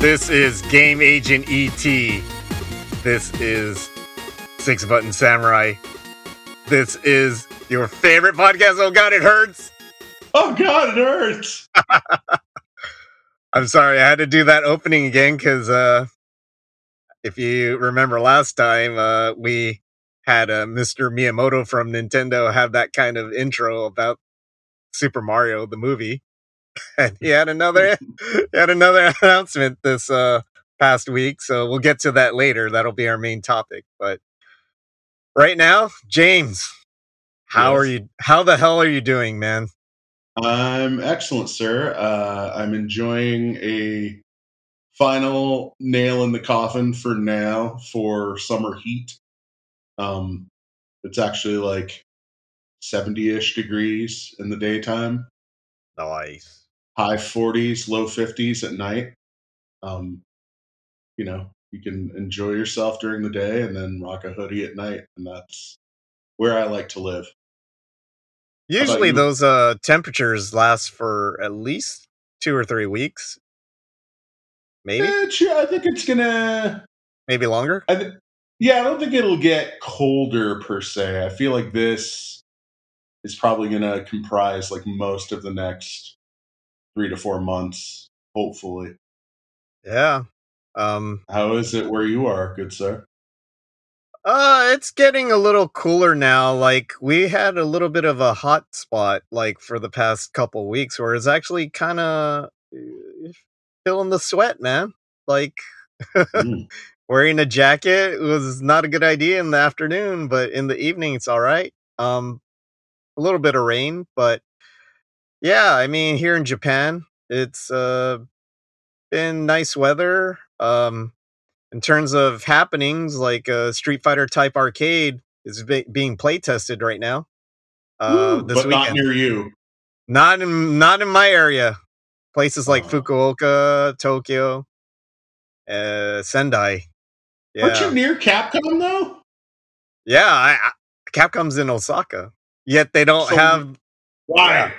This is Game Agent ET. This is Six Button Samurai. This is your favorite podcast. Oh God, it hurts. Oh God, it hurts. I'm sorry, I had to do that opening again because uh, if you remember last time, uh, we had uh, Mr. Miyamoto from Nintendo have that kind of intro about Super Mario the movie, and he had another he had another announcement this uh, past week. So we'll get to that later. That'll be our main topic. But right now, James, how are you? How the hell are you doing, man? I'm excellent, sir. Uh, I'm enjoying a final nail in the coffin for now for summer heat. Um, it's actually like 70-ish degrees in the daytime, Nice. High 40s, low 50s at night. Um, you know, you can enjoy yourself during the day and then rock a hoodie at night, and that's where I like to live. Usually those uh temperatures last for at least two or three weeks. Maybe, sure, I think it's gonna maybe longer. I th- yeah, I don't think it'll get colder per se. I feel like this is probably going to comprise like most of the next three to four months, hopefully. Yeah. Um How is it where you are, good sir? uh it's getting a little cooler now. Like we had a little bit of a hot spot like for the past couple weeks where it's actually kind of feeling the sweat, man. Like Mm. wearing a jacket was not a good idea in the afternoon, but in the evening it's all right. Um a little bit of rain, but yeah, I mean here in Japan, it's uh been nice weather. Um in terms of happenings like uh, Street Fighter type arcade is be- being play tested right now. Uh Woo, this but not near you. Not in not in my area. Places like Oh. Fukuoka, Tokyo, uh Sendai. Aren't you Yeah. near Capcom though? Yeah, I, I, Capcom's in Osaka. Yet they don't So- have Why?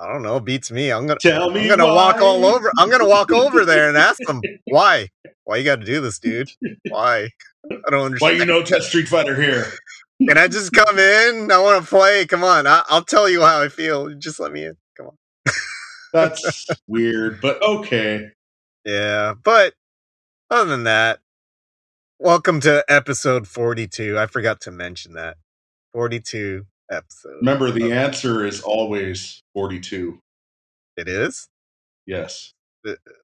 I don't know, beats me. I'm gonna Tell me I'm gonna walk all over. I'm gonna walk over there and ask them why. Why you got to do this, dude? Why? I don't understand. Why you know test Street Fighter here? Can I just come in? I want to play. Come on, I, I'll tell you how I feel. Just let me in. Come on. That's weird, but okay. Yeah, but other than that, welcome to episode 42. I forgot to mention that 42 episode. Remember, the answer is always 42. It is. Yes.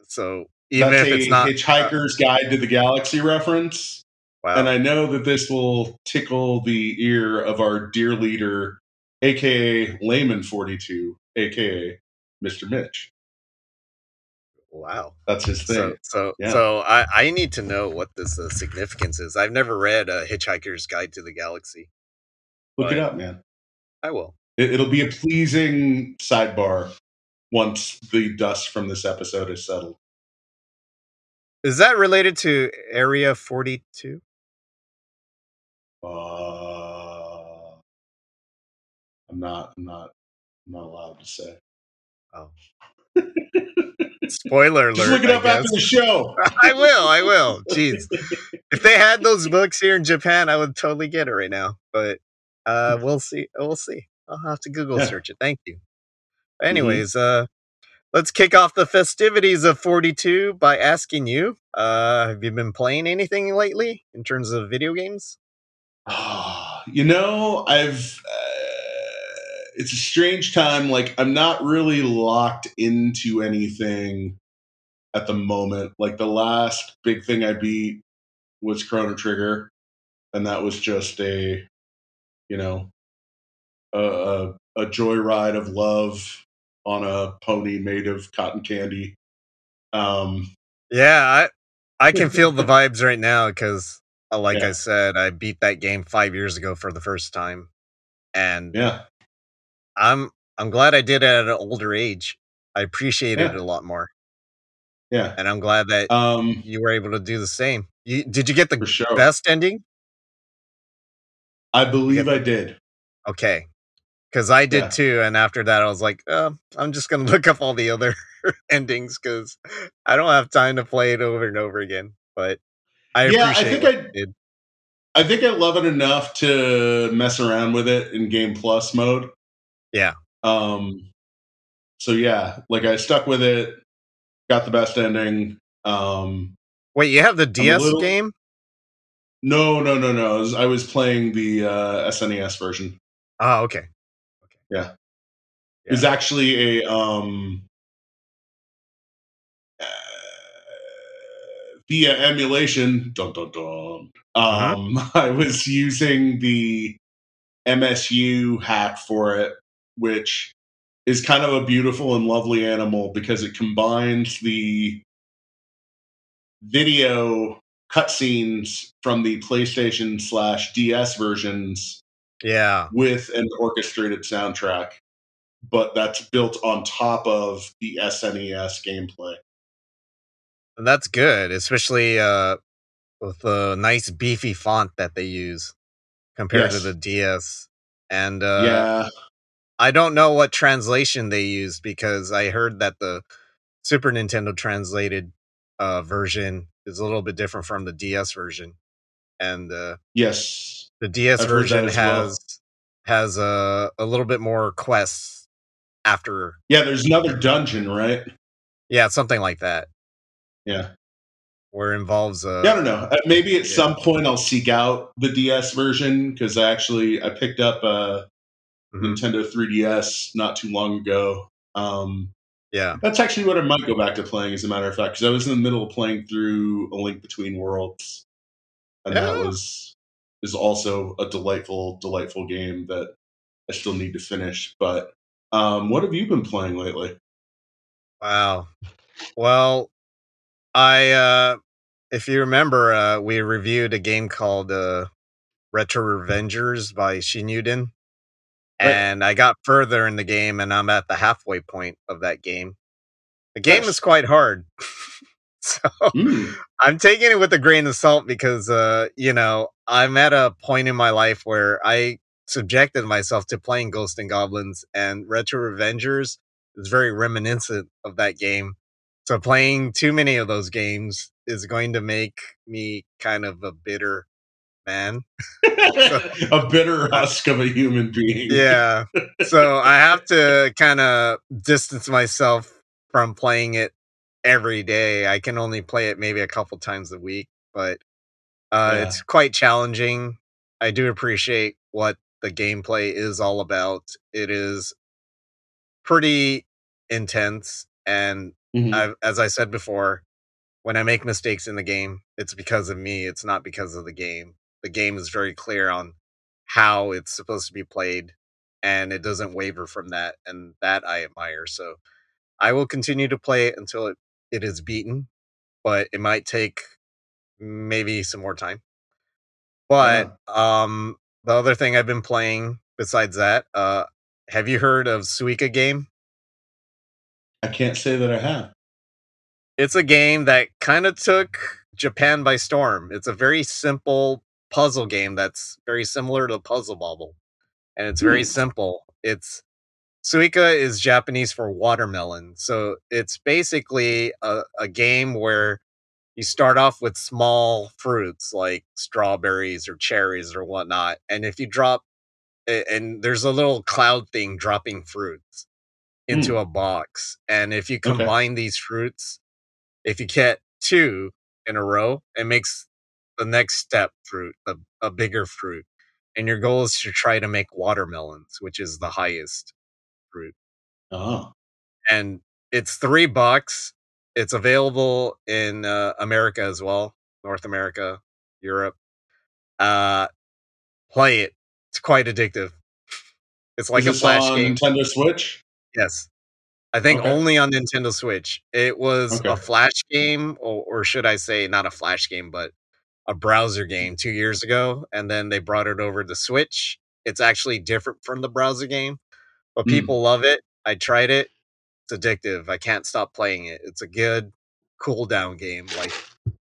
So even That's if a it's not, Hitchhiker's Guide to the Galaxy reference. wow. And I know that this will tickle the ear of our dear leader, aka Layman42, aka Mr. Mitch. wow. That's his thing. So, so, Yeah. so I, I need to know what this uh, significance is. I've never read a Hitchhiker's Guide to the Galaxy. Look it up, man. I will. It, it'll be a pleasing sidebar once the dust from this episode is settled. Is that related to Area 42? Uh, I'm not. I'm not. I'm not allowed to say. Oh. Spoiler alert. Just look it up after the show. I will. I will. Jeez. If they had those books here in Japan, I would totally get it right now. But uh, we'll see. We'll see. I'll have to Google Yeah. search it. Thank you. Anyways, uh, let's kick off the festivities of 42 by asking you: uh, Have you been playing anything lately in terms of video games? you know, I've. Uh, it's a strange time. Like, I'm not really locked into anything at the moment. Like, the last big thing I beat was Chrono Trigger, and that was just a, you know, a, a, a joyride of love on a pony made of cotton candy. Um, Yeah, I I can feel the vibes right now because, uh, like I said, I beat that game five years ago for the first time, and yeah, I'm I'm glad I did it at an older age. I appreciated Yeah. it a lot more, yeah. and I'm glad that Um, you were able to do the same. You, did you get the sure. best ending? I believe. I did. Okay, because I did Yeah. too. And after that, I was like, uh, I'm just gonna look up all the other endings because I don't have time to play it over and over again. But I Yeah, I think I- did. I think I love it enough to mess around with it in Game Plus mode. Yeah. Um. So yeah, like I stuck with it, got the best ending. Um. Wait, you have the DS little- game? No, no, no, no. I was, I was playing the uh, SNES version. Oh, okay. Okay. Yeah. It was actually a um uh, via emulation. Dun dun dun. Um, I was using the MSU hack for it, which is kind of a beautiful and lovely animal because it combines the video cutscenes from the PlayStation slash DS versions Yeah. with an orchestrated soundtrack, but that's built on top of the SNES gameplay. And that's good, especially uh, with the nice beefy font that they use compared Yes. to the DS. And uh, yeah, I don't know what translation they used because I heard that the Super Nintendo translated uh, version is a little bit different from the DS version, and uh, yes, the DS I've version as well. has has a a little bit more quests after, yeah. There's another dungeon, right? yeah, something like that, Yeah, where it involves uh, yeah. I don't know. Uh, Maybe at Yeah. some point I'll seek out the DS version because I actually I picked up a mhm, Nintendo 3DS not too long ago. Um, yeah, that's actually what I might go back to playing, as a matter of fact, because I was in the middle of playing through A Link Between Worlds, and that was is also a delightful, delightful game that I still need to finish. But um, what have you been playing lately? wow. Well, I uh, if you remember, uh, we reviewed a game called uh, Retro Revengers by Shinyuden. Right. and I got further in the game, and I'm at the halfway point of that game. The game Nice. is quite hard, so Mm, I'm taking it with a grain of salt because, uh, you know, I'm at a point in my life where I subjected myself to playing Ghost and Goblins, and Retro Revengers is very reminiscent of that game. So playing too many of those games is going to make me kind of a bitter man. a bitter husk of a human being. yeah so i have to kind of distance myself from playing it every day i can only play it maybe a couple times a week but uh, Yeah. it's quite challenging i do appreciate what the gameplay is all about it is pretty intense and Mhm. I've, as i said before when i make mistakes in the game it's because of me it's not because of the game the game is very clear on how it's supposed to be played and it doesn't waver from that and that i admire so i will continue to play it until it, it is beaten but it might take maybe some more time but um the other thing i've been playing besides that uh have you heard of suika game I can't say that I have. it's a game that kind of took Japan by storm. It's a very simple puzzle game that's very similar to Puzzle Bobble, and it's very Hmm. simple. It's Suika is Japanese for watermelon, so it's basically a, a game where you start off with small fruits like strawberries or cherries or whatnot, and if you drop, and there's a little cloud thing dropping fruits into a box, and if you Okay. combine these fruits, if you get two in a row, it makes the next step fruit a, a bigger fruit. And your goal is to try to make watermelons, which is the highest fruit. Oh, And it's three bucks. It's available in uh, America as well, North America, Europe. Uh, play it. It's quite addictive. It's like a flash on game. Nintendo Switch? Yes. I think Okay. only on Nintendo Switch. It was Okay. a flash game, or, or should I say, not a flash game, but a browser game two years ago. And then they brought it over to Switch. It's actually different from the browser game, but Mm. people love it. I tried it. It's addictive. I can't stop playing it. It's a good cool down game. Like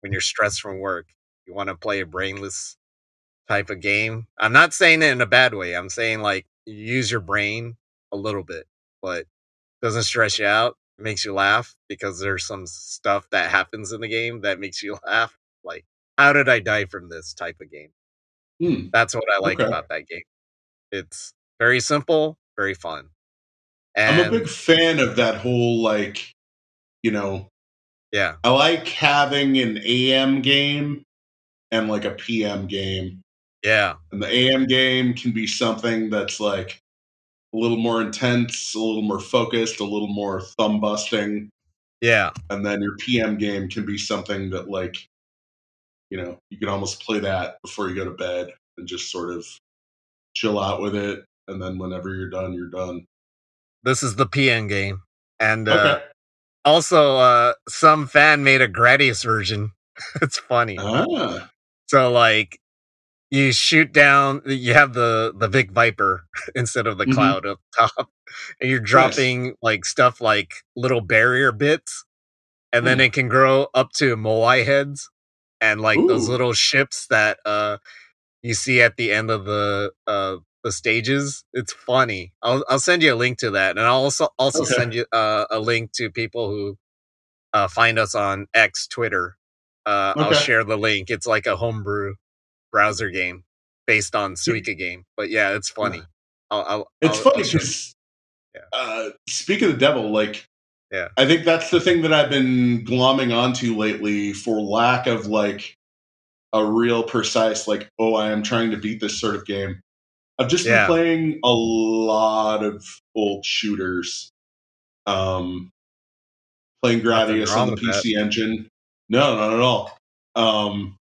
when you're stressed from work, you want to play a brainless type of game. I'm not saying it in a bad way. I'm saying like you use your brain a little bit, but doesn't stress you out. It makes you laugh because there's some stuff that happens in the game that makes you laugh. Like, how did I die from this type of game? Hmm. That's what I like Okay. about that game. It's very simple, very fun. I'm a big fan of that whole like, you know, yeah, I like having an AM game and like a PM game. yeah, And the AM game can be something that's like a little more intense, a little more focused, a little more thumb busting. yeah. And then your PM game can be something that like, you know, you can almost play that before you go to bed and just sort of chill out with it. And then whenever you're done, you're done. This is the PN game. And uh, also, uh, some fan made a Gradius version. it's funny. Ah. So like you shoot down you have the the Vic Viper instead of the Mhm. cloud up top and you're dropping like stuff like little barrier bits and then Hmm. it can grow up to moai heads and like those little ships that uh you see at the end of the uh the stages it's funny. I'll i'll send you a link to that and i'll also also Okay. send you uh, a link to people who uh find us on x twitter. Uh i'll share the link. It's like a homebrew browser game based on suika game but yeah it's funny. I'll, I'll It's I'll- funny I'll show you. because, Yeah. uh, speak of the devil, like, Yeah. I think that's the thing that I've been glomming onto lately for lack of like a real precise, like, oh, I am trying to beat this sort of game. I've just Yeah. been playing a lot of old shooters. Um, playing Gradius on the with that. PC Engine. No, not at all. Um,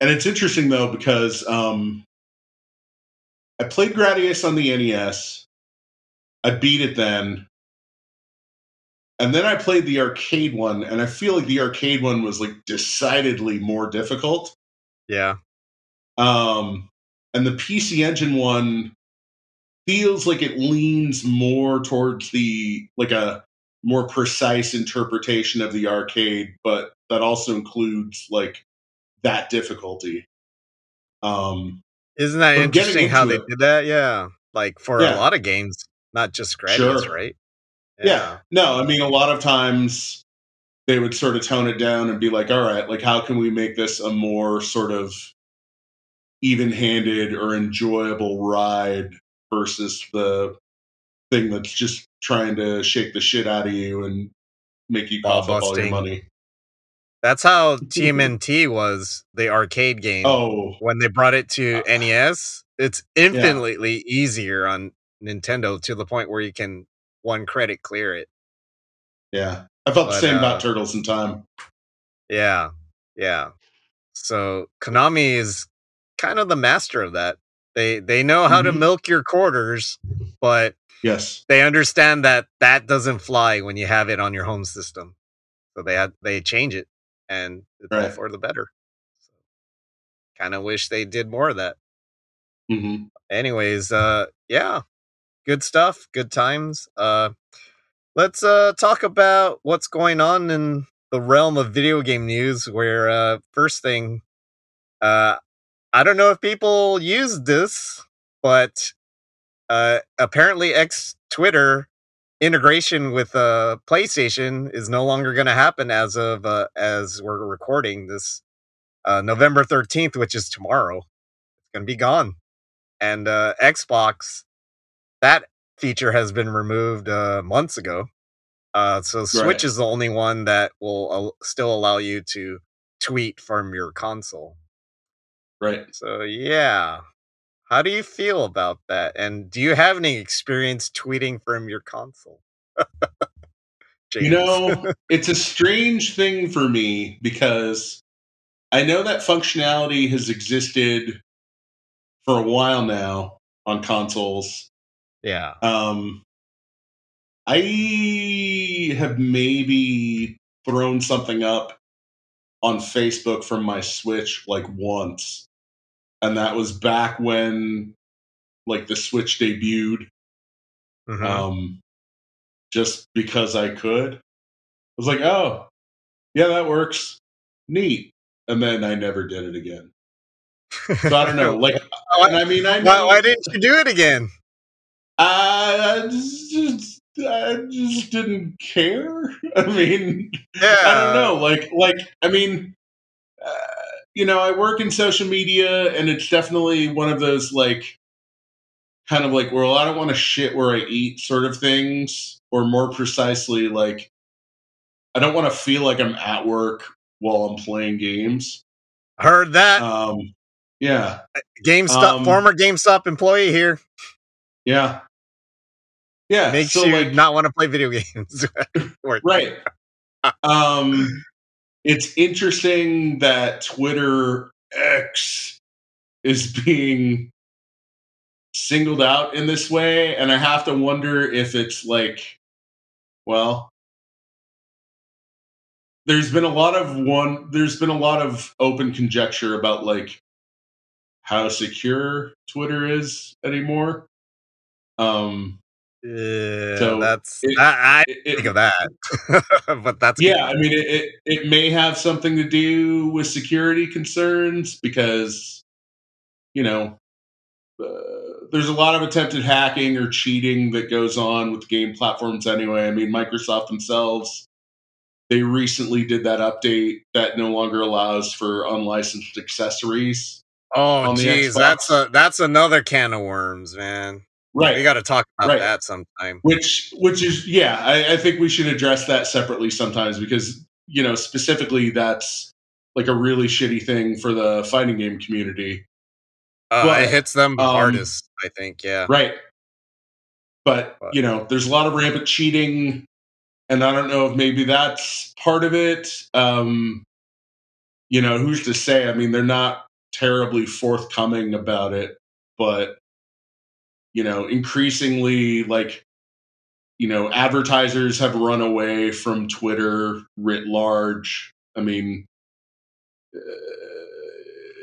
and it's interesting though because um, I played Gradius on the NES. I beat it then. And then I played the arcade one, and I feel like the arcade one was like decidedly more difficult. yeah Um, and the PC Engine one feels like it leans more towards the like a more precise interpretation of the arcade, but that also includes like that difficulty. Um, isn't that interesting how they it- did that yeah like for Yeah. a lot of games not just Gradius, Sure. right yeah. No, I mean, a lot of times they would sort of tone it down and be like, all right, like, how can we make this a more sort of even handed or enjoyable ride versus the thing that's just trying to shake the shit out of you and make you cough up all your money? That's how TMNT was the arcade game. Oh, When they brought it to Uh, NES, it's infinitely easier on Nintendo to the point where you can one credit clear it. yeah. I felt the same uh, about Turtles in Time. Yeah. Yeah. So Konami is kind of the master of that. They they know how to Mhm. milk your quarters, but Yes. they understand that that doesn't fly when you have it on your home system. So they had they change it and it's all Right. for the better. So, kind of wish they did more of that. hmm anyways uh yeah good stuff good times uh let's uh talk about what's going on in the realm of video game news where uh first thing uh i don't know if people use this but uh apparently x twitter integration with uh playstation is no longer going to happen as of uh as we're recording this uh november 13th which is tomorrow. It's going to be gone. And uh, Xbox, that feature has been removed uh, months ago. Uh, so Switch Right. is the only one that will still allow you to tweet from your console. Right. So yeah, how do you feel about that? And do you have any experience tweeting from your console? You know, it's a strange thing for me because I know that functionality has existed for a while now on consoles. Yeah, Um, I have maybe thrown something up on Facebook from my Switch like once, and that was back when like the Switch debuted. Mhm. um, just because I could. I was like, oh, yeah, that works. Neat. And then I never did it again. So I don't know. Like, and I mean, I know, why, why didn't you do it again? I just, I just didn't care. I mean, Yeah. I don't know. Like, like I mean, uh, you know, I work in social media, and it's definitely one of those like, kind of like, well, I don't want to shit where I eat, sort of things, or more precisely, like, I don't want to feel like I'm at work while I'm playing games. Heard that. Um, yeah, GameStop, um, former GameStop employee here. yeah, yeah. Makes so you like, not want to play video games. Right um it's interesting that twitter x is being singled out in this way and i have to wonder if it's like well there's been a lot of one there's been a lot of open conjecture about like how secure twitter is anymore um Yeah, So, that's it- I, I it- think of that, but that's yeah i mean it, it, it may have something to do with security concerns because you know uh, there's a lot of attempted hacking or cheating that goes on with game platforms anyway. I mean microsoft themselves they recently did that update that no longer allows for unlicensed accessories Oh, geez, that's a that's another can of worms, man. We right got to talk about Right. that sometime. which which is yeah I, I think we should address that separately sometimes because you know specifically that's like a really shitty thing for the fighting game community Uh, But, it hits them um, hardest, I think. Yeah. right but But- you know there's a lot of rampant cheating and i don't know if maybe that's part of it um you know who's to say i mean they're not terribly forthcoming about it but you know increasingly like you know advertisers have run away from twitter writ large i mean uh,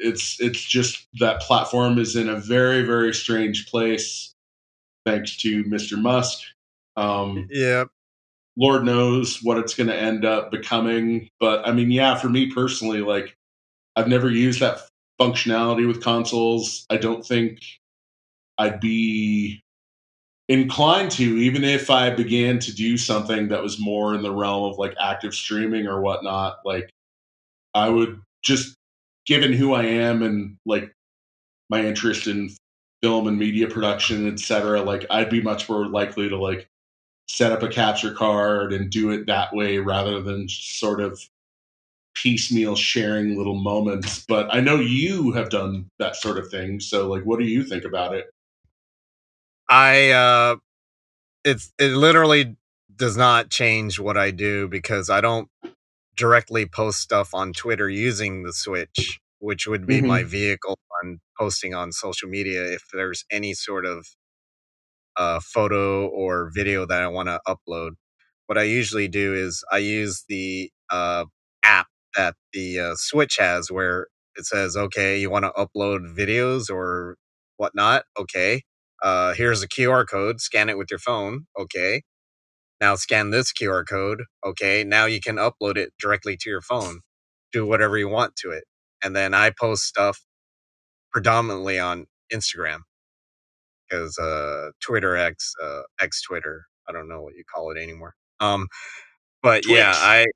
it's it's just that platform is in a very very strange place thanks to mr musk um Yeah. Lord knows what it's going to end up becoming. But I mean, yeah, for me personally, like I've never used that functionality with consoles. I don't think I'd be inclined to, even if I began to do something that was more in the realm of like active streaming or whatnot. Like I would just, given who I am and like my interest in film and media production, et cetera, like I'd be much more likely to like set up a capture card and do it that way rather than sort of piecemeal sharing little moments. But I know you have done that sort of thing. So like what do you think about it? I uh it's it literally does not change what I do because I don't directly post stuff on Twitter using the Switch, which would be my vehicle on posting on social media if there's any sort of uh photo or video that I want to upload. What I usually do is I use the uh app that the uh, Switch has where it says, okay, you want to upload videos or whatnot. Okay uh, here's a QR code, scan it with your phone. Okay. Now scan this QR code. Okay. Now you can upload it directly to your phone. Do whatever you want to it. And then I post stuff predominantly on Instagram because uh, Twitter X, uh, X Twitter, I don't know what you call it anymore. Um, but yeah, I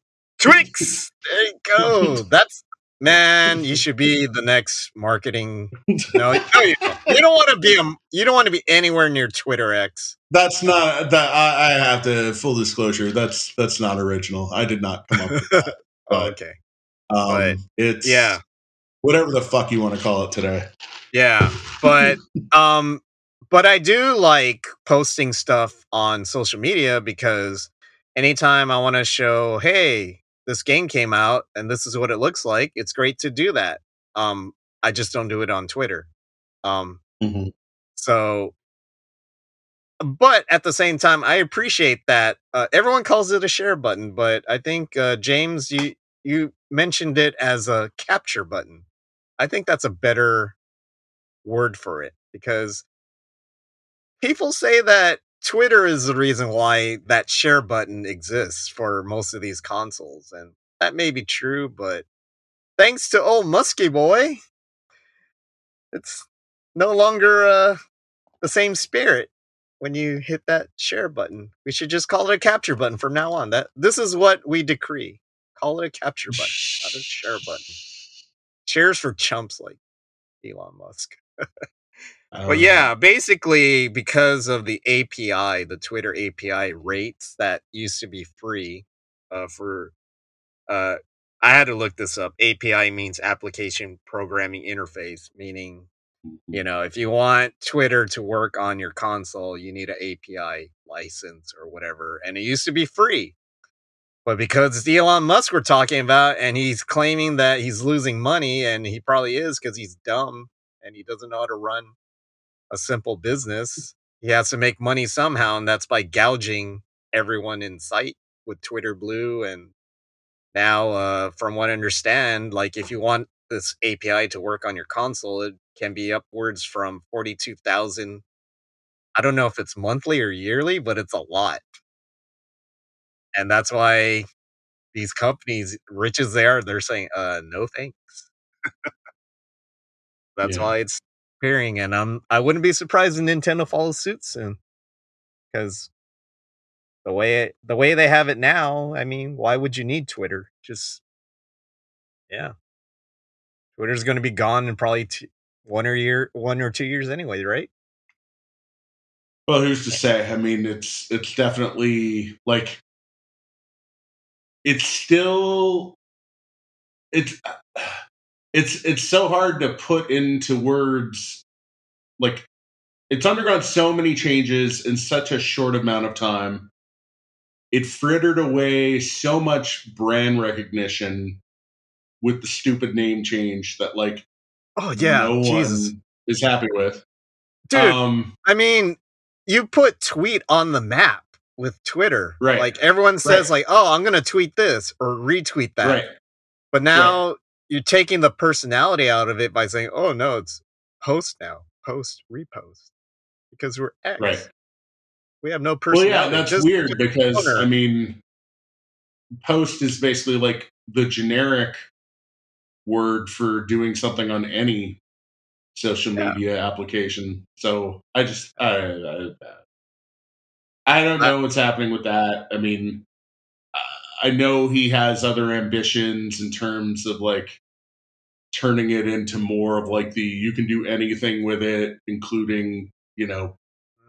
Twix. There you go. That's man. You should be the next marketing. No, no you don't. You don't want to be a. You don't want to be anywhere near Twitter X. That's not that I, I have to full disclosure. That's that's not original. I did not come up with that. Oh, But, okay. um, But, it's yeah. whatever the fuck you want to call it today. Yeah, but um, but I do like posting stuff on social media because anytime I want to show, hey, this game came out and this is what it looks like, it's great to do that. Um, I just don't do it on Twitter. Um, Mhm. so, but at the same time, I appreciate that uh, everyone calls it a share button, but I think uh, James, you you mentioned it as a capture button. I think that's a better word for it because people say that Twitter is the reason why that share button exists for most of these consoles, and that may be true, but thanks to old Muskie boy, it's no longer uh, the same spirit. when you hit that share button. We should just call it a capture button from now on. That this is what we decree. Call it a capture button, not a share button. Shares for chumps like Elon Musk. But yeah, basically because of the API, the Twitter API rates that used to be free uh, for uh, I had to look this up. API means application programming interface, meaning you know, if you want Twitter to work on your console, you need an API license or whatever. And it used to be free. But because it's Elon Musk we're talking about, and he's claiming that he's losing money, and he probably is because he's dumb and he doesn't know how to run a simple business. He has to make money somehow, and that's by gouging everyone in sight with Twitter Blue. And now, uh, from what I understand, like if you want this API to work on your console, it can be upwards from 42,000. I don't know if it's monthly or yearly, but it's a lot. And that's why these companies, rich as they are, they're saying, uh, no thanks. That's Yeah. why it's appearing. And I'm, I wouldn't be surprised if Nintendo follows suit soon. Because the way it, the way they have it now, I mean, why would you need Twitter? Just yeah. Twitter's going to be gone in probably one or year, one or two years anyway, right? Well, who's to say? I mean, it's it's definitely like it's still it's uh, it's it's so hard to put into words like it's undergone so many changes in such a short amount of time it frittered away so much brand recognition with the stupid name change that like Oh yeah, no Jesus, one is happy with dude. um I mean, you put tweet on the map with Twitter, Right. Like everyone says, Right. like, "Oh, I'm going to tweet this or retweet that," right but now you're taking the personality out of it by saying, "Oh no, it's post now, post, repost," because we're X. right We have no personality. well yeah that's Just weird just because owner. i mean post is basically like the generic word for doing something on any social Yeah. media application so i just i i, I don't I- know what's happening with that i mean uh, I- know he has other ambitions in terms of like turning it into more of like the you can do anything with it including you know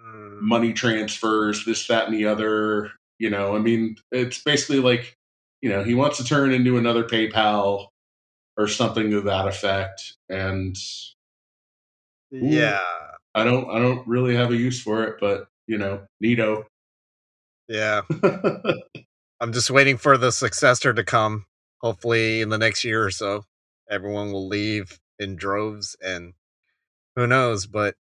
Mm, money transfers, this, that, and the other. You know, I mean, it's basically like, you know, he wants to turn into another PayPal or something to that effect. And yeah, I don't, I don't really have a use for it, but you know, neato. yeah. I'm just waiting for the successor to come. Hopefully, in the next year or so, everyone will leave in droves, and who knows? But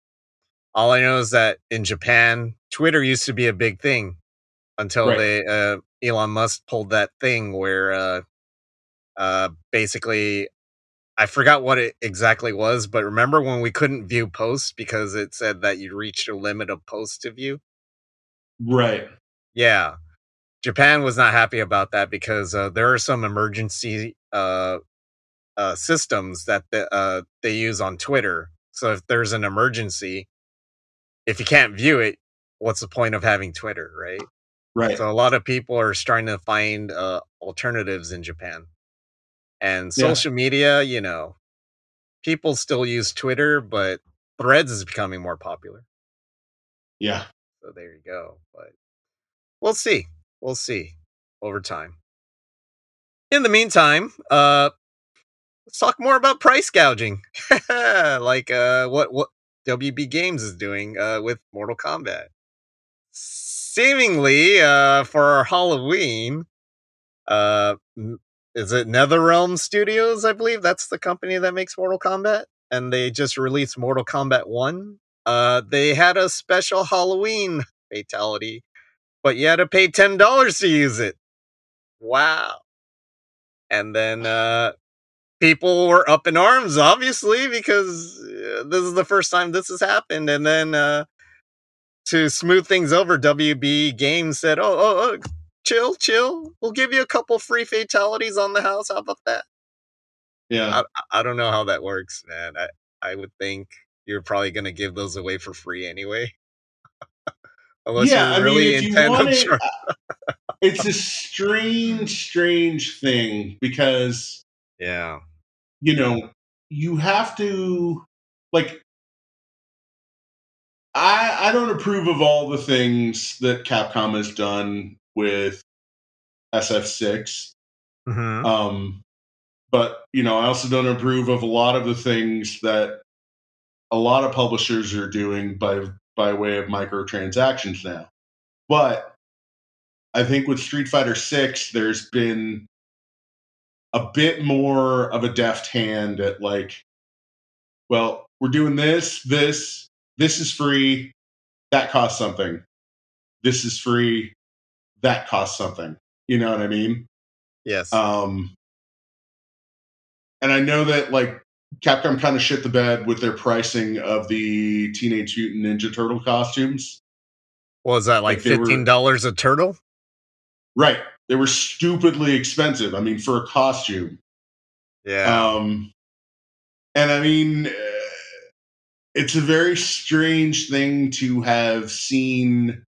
all I know is that in Japan, Twitter used to be a big thing until Right. they uh, Elon Musk pulled that thing where uh, uh, basically I forgot what it exactly was, but remember when we couldn't view posts because it said that you reached a limit of posts to view? right. Yeah. Japan was not happy about that because uh, there are some emergency uh, uh, systems that the, uh, they use on Twitter. So if there's an emergency, if you can't view it, what's the point of having Twitter, right? Right. So a lot of people are starting to find uh, alternatives in Japan. And Yeah. social media, you know, people still use Twitter, but Threads is becoming more popular. yeah. So there you go. But we'll see. We'll see over time. In the meantime, uh let's talk more about price gouging. like uh what what WB Games is doing uh with Mortal Kombat. Seemingly uh for our Halloween, uh is it NetherRealm Studios, I believe that's the company that makes Mortal Kombat and they just released Mortal Kombat 1. Uh they had a special Halloween fatality, but you had to pay ten dollars to use it. Wow. And then uh people were up in arms, obviously, because uh, this is the first time this has happened. And then uh to smooth things over, WB Games said, "Oh, oh, oh, chill, chill. We'll give you a couple free fatalities on the house. How about that?" Yeah. I, I don't know how that works, man. I I would think you're probably gonna give those away for free anyway. Unless yeah, you're really I mean, intent on it, it's a strange, strange thing because yeah, you know you have to like. I I don't approve of all the things that Capcom has done with SF6. mm-hmm. Um, but you know, I also don't approve of a lot of the things that a lot of publishers are doing by by way of microtransactions now. But I think with Street Fighter 6 there's been a bit more of a deft hand at like well, we're doing this, this, this is free, that costs something. This is free, that costs something. You know what I mean? yes, Um, and I know that like Capcom kind of shit the bed with their pricing of the Teenage Mutant Ninja Turtle costumes. was that like like fifteen dollars a turtle? Right. They were stupidly expensive. I mean, for a costume. Yeah, Um, and I mean, uh, it's a very strange thing to have seen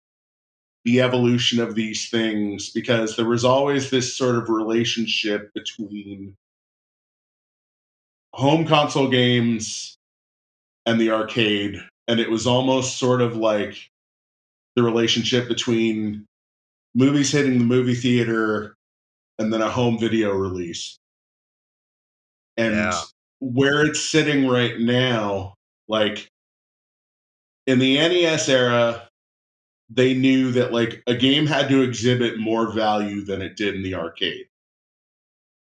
the evolution of these things because there was always this sort of relationship between home console games and the arcade. And it was almost sort of like the relationship between movies hitting the movie theater and then a home video release. And Yeah. where it's sitting right now, like in the NES era, they knew that like a game had to exhibit more value than it did in the arcade.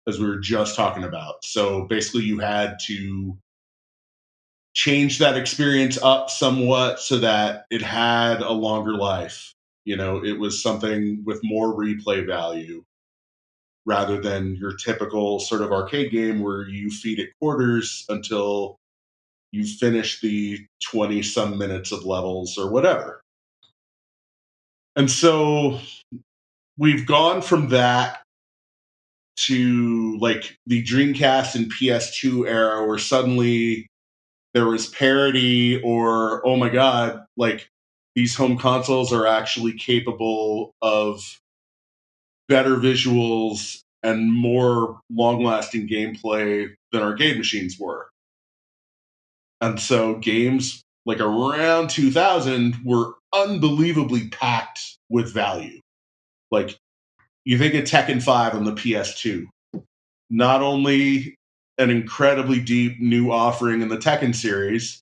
As we were just talking about. So basically you had to change that experience up somewhat so that it had a longer life. You know, it was something with more replay value rather than your typical sort of arcade game where you feed it quarters until you finish the 20 some minutes of levels or whatever. And so we've gone from that to like the Dreamcast and PS2 era where suddenly there was parity or oh my god, like these home consoles are actually capable of better visuals and more long-lasting gameplay than arcade machines were. And so games like around 2000 were unbelievably packed with value. Like you think of Tekken 5 on the PS2. Not only an incredibly deep new offering in the Tekken series,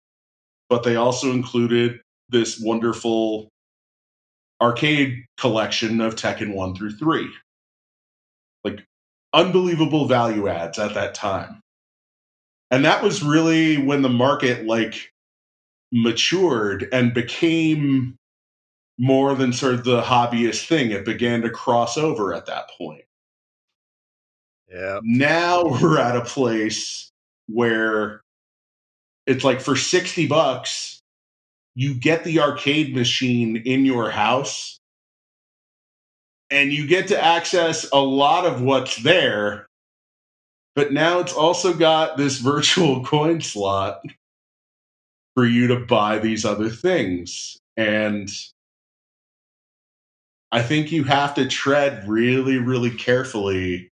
but they also included this wonderful arcade collection of Tekken 1 through 3. Like unbelievable value adds at that time. And that was really when the market like matured and became more than sort of the hobbyist thing. It began to cross over at that point. yeah, Now we're at a place where it's like for 60 bucks, you get the arcade machine in your house and you get to access a lot of what's there. But now it's also got this virtual coin slot for you to buy these other things. And I think you have to tread really, really carefully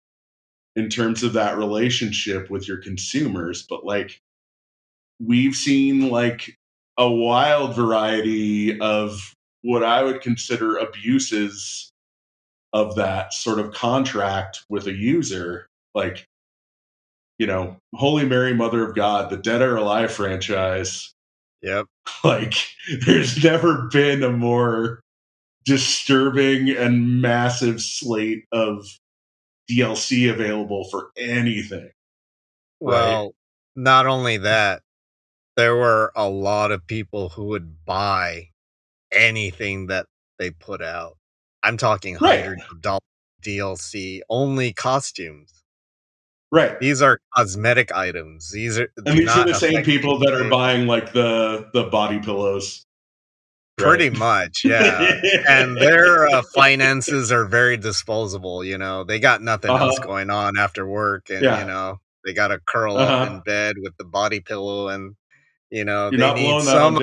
in terms of that relationship with your consumers. But like, we've seen like a wild variety of what I would consider abuses of that sort of contract with a user. Like, you know, Holy Mary, Mother of God, the Dead or Alive franchise. yep, Like, there's never been a more disturbing and massive slate of DLC available for anything. Right. Well, not only that, there were a lot of people who would buy anything that they put out. I'm talking Right. hundreds of dollars DLC, only costumes. Right. These are cosmetic items. These are And these are the same people that are buying like the the body pillows. Pretty Right. much, yeah. and their uh, finances are very disposable. You know, they got nothing else Uh-huh. going on after work, and Yeah. you know, they got to curl up Uh-huh. in bed with the body pillow, and you know, You're they need blowing that on some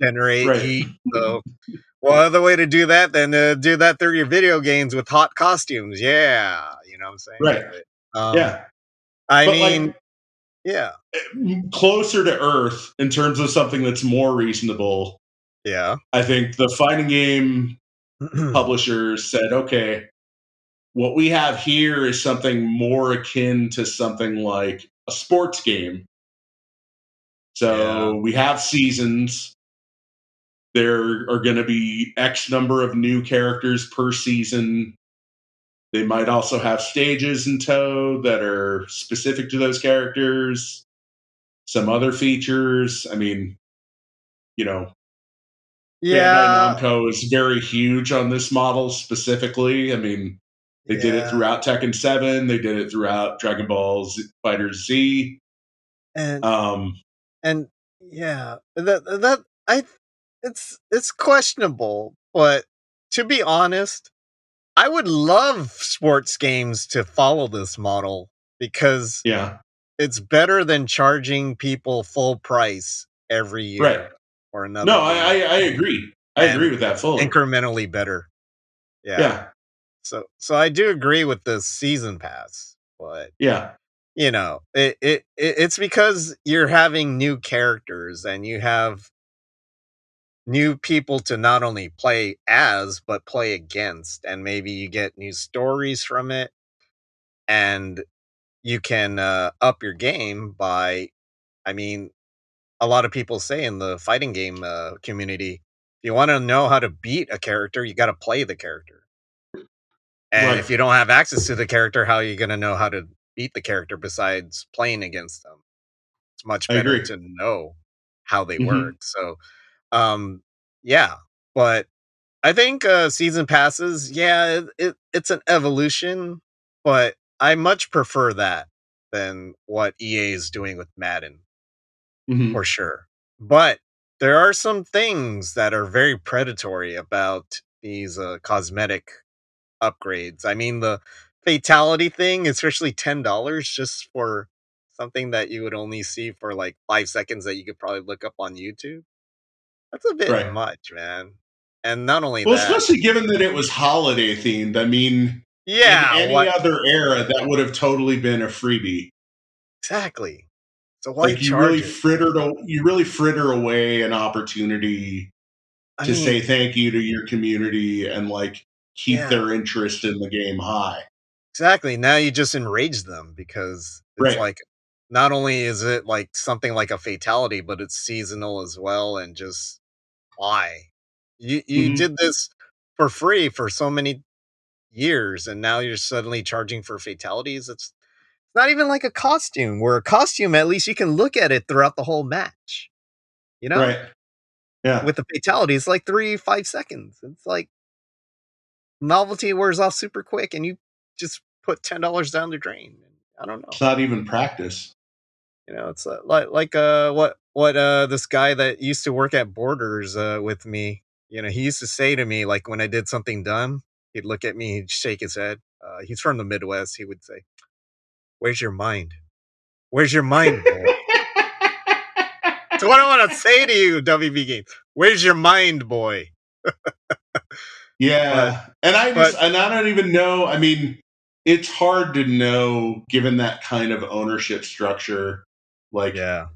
generate Right. heat. So What other way to do that than to do that through your video games with hot costumes? Yeah, you know what I'm saying? Right. But, um, yeah. I But, mean, like, yeah, closer to Earth in terms of something that's more reasonable. Yeah. I think the fighting game publishers said, okay, what we have here is something more akin to something like a sports game. So we have seasons. There are going to be X number of new characters per season. They might also have stages in tow that are specific to those characters. Some other features. I mean, you know, yeah, Bandai Namco is very huge on this model specifically. I mean, they did it throughout Tekken 7, they did it throughout Dragon Ball Z- Fighter Z. and Um, and yeah, that that I it's it's questionable, but to be honest, I would love sports games to follow this model because yeah, it's better than charging people full price every year right. Or another. No, I, I. I agree. I agree with that fully. incrementally better. Yeah. yeah, So so I do agree with the season pass, but yeah, you know, it, it it it's because you're having new characters and you have new people to not only play as but play against and maybe you get new stories from it and you can uh, up your game by i mean a lot of people say in the fighting game uh, community if you want to know how to beat a character you got to play the character and Right. if you don't have access to the character how are you going to know how to beat the character besides playing against them it's much better to know how they Mhm. work so um yeah but i think uh season passes yeah it, it it's an evolution but i much prefer that than what ea is doing with madden Mhm. for sure. But there are some things that are very predatory about these uh, cosmetic upgrades. I mean, the fatality thing, especially ten dollars just for something that you would only see for like five seconds that you could probably look up on YouTube. That's a bit Right. much, man. And not only Well, that, especially given that it was holiday themed. I mean, yeah, in any what other era, that would have totally been a freebie. exactly? Like you really it? frittered, you really fritter away an opportunity I to mean, say thank you to your community and like keep Yeah. their interest in the game high. Exactly. Now you just enrage them because it's Right. like not only is it like something like a fatality, but it's seasonal as well, and just why? You you Mhm. did this for free for so many years, and now you're suddenly charging for fatalities. It's it's not even like a costume. Where a costume, at least you can look at it throughout the whole match. You know, Right. Yeah. with the fatality, it's like three, five seconds. It's like novelty wears off super quick, and you just put ten dollars down the drain. I don't know. It's not even practice. You know, it's uh, like like uh what what uh this guy that used to work at Borders uh with me. You know, he used to say to me like when I did something dumb, he'd look at me, he'd shake his head. Uh, he's from the Midwest. He would say, "Where's your mind? Where's your mind, boy?" so what I want to say to you, WB Games, where's your mind, boy? Yeah. and I just but- and I don't even know. I mean, it's hard to know given that kind of ownership structure. Like, Yeah,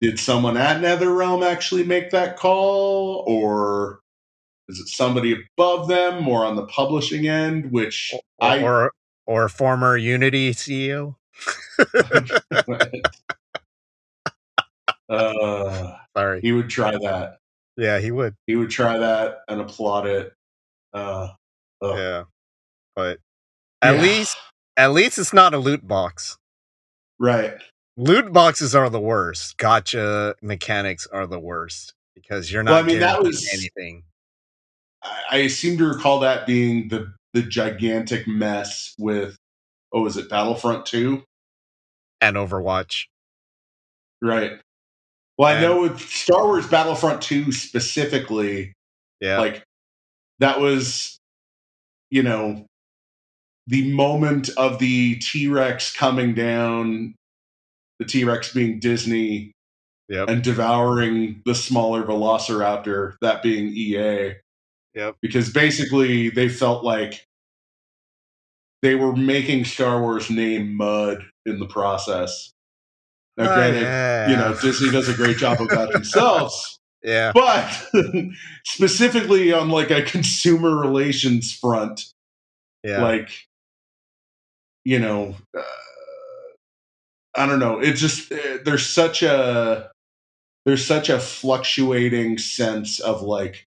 did someone at NetherRealm actually make that call, or is it somebody above them, or on the publishing end? Which or I or, or former Unity CEO. uh, Sorry. he would try that. Yeah, he would. He would try that and applaud it. Uh, ugh. Yeah, but at Yeah. least at least it's not a loot box. right. Loot boxes are the worst. Gacha mechanics are the worst because you're not Well, I mean, that was- anything. I, I seem to recall that being the the gigantic mess with oh, was it Battlefront Two? And Overwatch. Right. Well, I know with Star Wars Battlefront Two specifically, Yeah. like that was, you know, the moment of the T Rex coming down, the T Rex being Disney yep. and devouring the smaller Velociraptor, that being EA. Yep. Because basically they felt like they were making Star Wars name mud in the process. Now, Oh, granted, yeah. you know, Disney does a great job of that themselves, Yeah. but specifically on like a consumer relations front, Yeah. like, you know, uh, I don't know. It just uh, there's such a there's such a fluctuating sense of like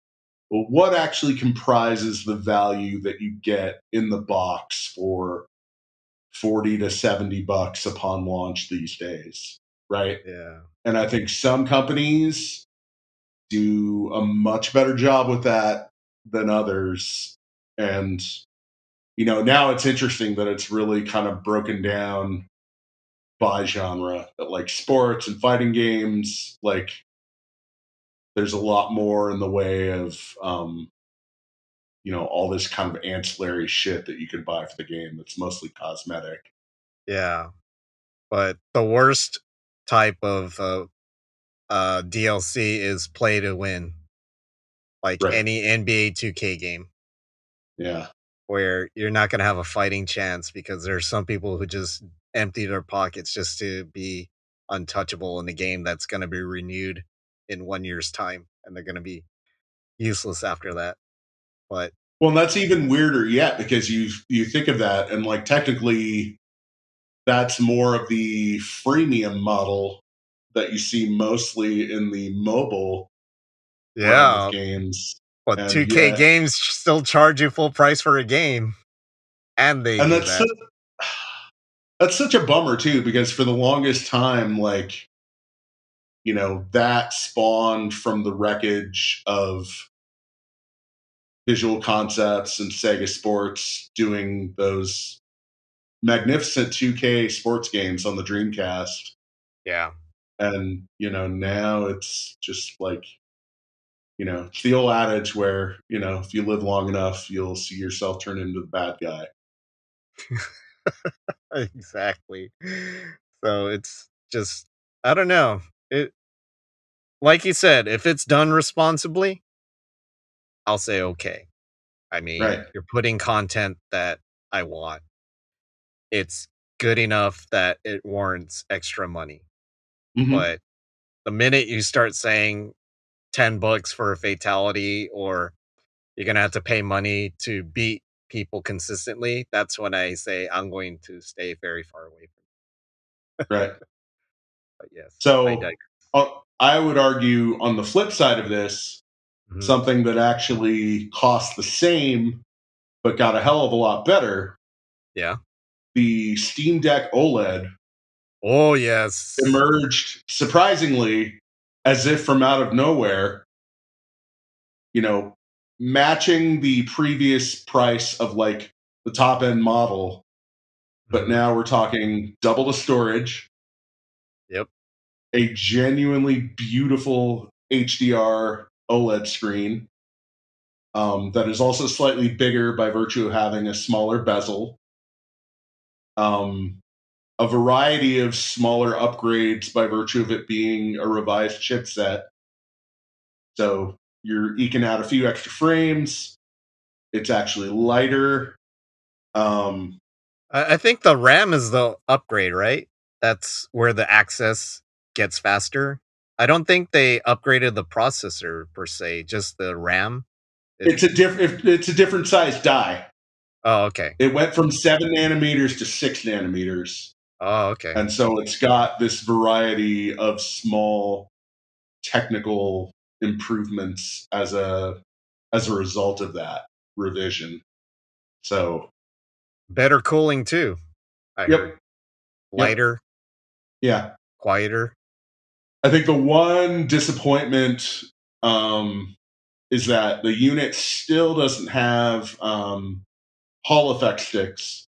well, what actually comprises the value that you get in the box for 40 to 70 bucks upon launch these days right yeah. and i think some companies do a much better job with that than others and you know now it's interesting that it's really kind of broken down by genre that like sports and fighting games like there's a lot more in the way of um you know all this kind of ancillary shit that you can buy for the game that's mostly cosmetic Yeah. But the worst type of uh, uh, DLC is play to win. Like Right. any NBA 2K game yeah where you're not going to have a fighting chance because there's some people who just empty their pockets just to be untouchable in a game that's going to be renewed in one year's time and they're going to be useless after that. But Well, and that's even weirder yet because you you think of that and like technically that's more of the freemium model that you see mostly in the mobile yeah, games. but and 2K yeah. games still charge you full price for a game. And they And that's that. su- that's such a bummer too because for the longest time like you know that spawned from the wreckage of visual concepts and Sega Sports doing those magnificent 2K sports games on the Dreamcast. yeah. And, you know, now it's just like, you know, it's the old adage where, you know, if you live long enough, you'll see yourself turn into the bad guy. exactly. So it's just I don't know. It like you said, if it's done responsibly, I'll say okay. I mean, Right. you're putting content that I want. It's good enough that it warrants extra money. Mhm. But the minute you start saying 10 bucks for a fatality or you're going to have to pay money to beat people consistently, that's when I say I'm going to stay very far away from Right. But yes. So- I. Uh, I would argue on the flip side of this, Mhm. something that actually cost the same but got a hell of a lot better. Yeah. The Steam Deck OLED Oh yes. emerged surprisingly as if from out of nowhere, you know, matching the previous price of like the top end model, but Mhm. now we're talking double the storage. Yep. A genuinely beautiful HDR OLED screen um, that is also slightly bigger by virtue of having a smaller bezel. Um, a variety of smaller upgrades by virtue of it being a revised chipset. So you're eking out a few extra frames. It's actually lighter. Um, I I think the RAM is the upgrade, right? That's where the access gets faster. I don't think they upgraded the processor per se, just the RAM. it's a different. It's a different size die. Oh, okay. It went from seven nanometers to six nanometers, Oh, okay. and so it's got this variety of small technical improvements as a as a result of that revision. So Better cooling too. I Yep. heard. Lighter, yeah, quieter. I think the one disappointment um, is that the unit still doesn't have um, Hall effect sticks.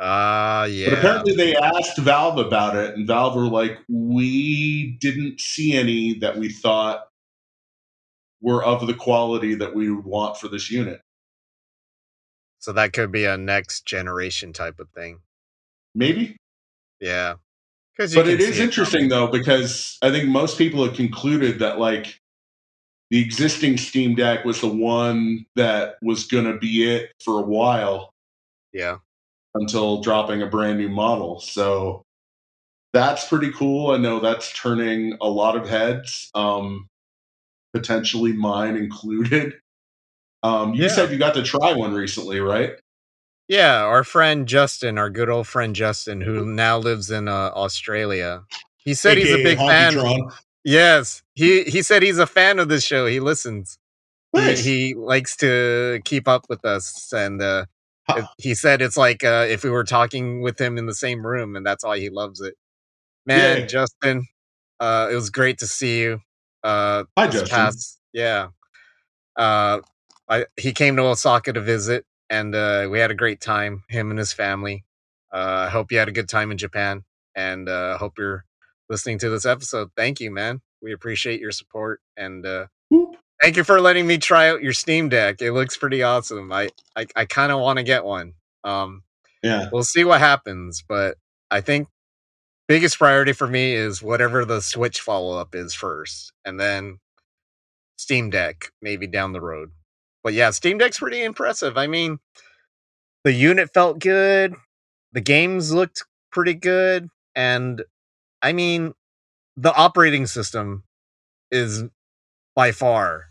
Ah, But yeah. apparently they asked Valve about it, and Valve were like, "We didn't see any that we thought were of the quality that we would want for this unit." So that could be a next generation type of thing. Maybe, Yeah. But it is interesting though because I think most people have concluded that like the existing Steam Deck was the one that was going to be it for a while Yeah. until dropping a brand new model. So that's pretty cool. I know that's turning a lot of heads, um, potentially mine included. Um, you Yeah. said you got to try one recently, right? Yeah, our friend Justin, our good old friend Justin, who now lives in uh, Australia. He said he's a big fan. Yes, he he said he's a fan of the show. He listens. He, Nice. he likes to keep up with us, and uh, Huh. he said it's like uh, if we were talking with him in the same room, and that's why he loves it. Man. Justin, uh, it was great to see you. Uh, Hi, Justin. past- yeah. Uh, I he came to Osaka to visit, and uh, we had a great time. Him and his family. Uh, I hope you had a good time in Japan, and uh, hope you're listening to this episode. Thank you, man. We appreciate your support, and uh, thank you for letting me try out your Steam Deck. It looks pretty awesome. I I, I kind of want to get one. Um, Yeah. we'll see what happens, but I think biggest priority for me is whatever the Switch follow up is first, and then Steam Deck maybe down the road. But yeah, Steam Deck's pretty impressive. I mean, the unit felt good, the games looked pretty good, and I mean, the operating system is by far